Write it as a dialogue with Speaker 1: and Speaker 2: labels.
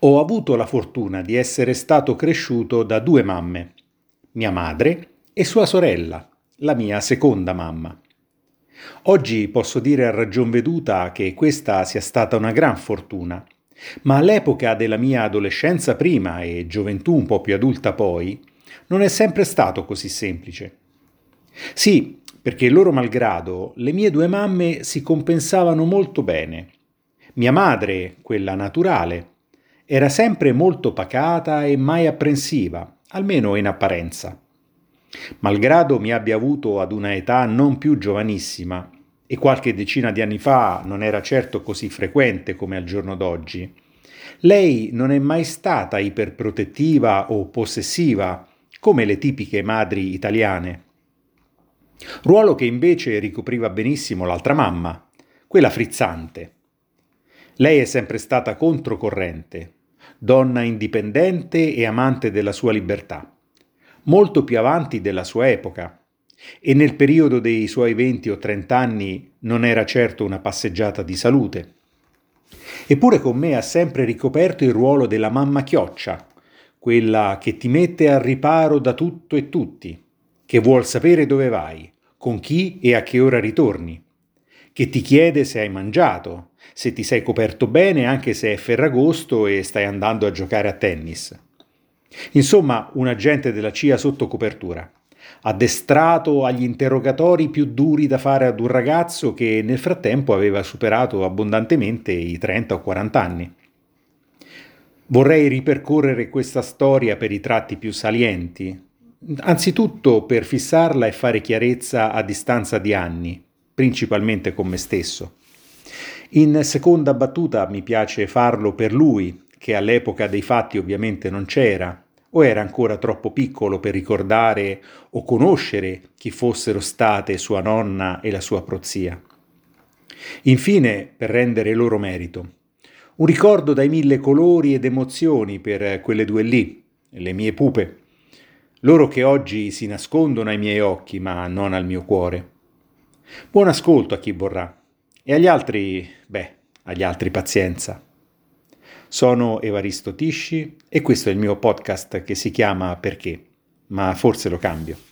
Speaker 1: Ho avuto la fortuna di essere stato cresciuto da due mamme, mia madre e sua sorella, la mia seconda mamma. Oggi posso dire a ragion veduta che questa sia stata una gran fortuna, ma all'epoca della mia adolescenza prima e gioventù un po' più adulta poi, non è sempre stato così semplice. Sì, perché loro malgrado, le mie due mamme si compensavano molto bene. Mia madre, quella naturale, era sempre molto pacata e mai apprensiva, almeno in apparenza. Malgrado mi abbia avuto ad una età non più giovanissima, e qualche decina di anni fa non era certo così frequente come al giorno d'oggi, lei non è mai stata iperprotettiva o possessiva come le tipiche madri italiane. Ruolo che invece ricopriva benissimo l'altra mamma, quella frizzante. Lei è sempre stata controcorrente, donna indipendente e amante della sua libertà, molto più avanti della sua epoca, e nel periodo dei suoi 20 o 30 anni non era certo una passeggiata di salute. Eppure con me ha sempre ricoperto il ruolo della mamma chioccia, quella che ti mette al riparo da tutto e tutti, che vuol sapere dove vai, con chi e a che ora ritorni, che ti chiede se hai mangiato, se ti sei coperto bene anche se è Ferragosto e stai andando a giocare a tennis. Insomma, un agente della CIA sotto copertura, addestrato agli interrogatori più duri da fare ad un ragazzo che nel frattempo aveva superato abbondantemente i 30 o 40 anni. Vorrei ripercorrere questa storia per i tratti più salienti, anzitutto per fissarla e fare chiarezza a distanza di anni, principalmente con me stesso. In seconda battuta mi piace farlo per lui, che all'epoca dei fatti ovviamente non c'era, o era ancora troppo piccolo per ricordare o conoscere chi fossero state sua nonna e la sua prozia. Infine, per rendere loro merito, un ricordo dai mille colori ed emozioni per quelle due lì, le mie pupe, loro che oggi si nascondono ai miei occhi ma non al mio cuore. Buon ascolto a chi vorrà. E agli altri, beh, agli altri pazienza. Sono Evaristo Tisci e questo è il mio podcast che si chiama Perché, ma forse lo cambio.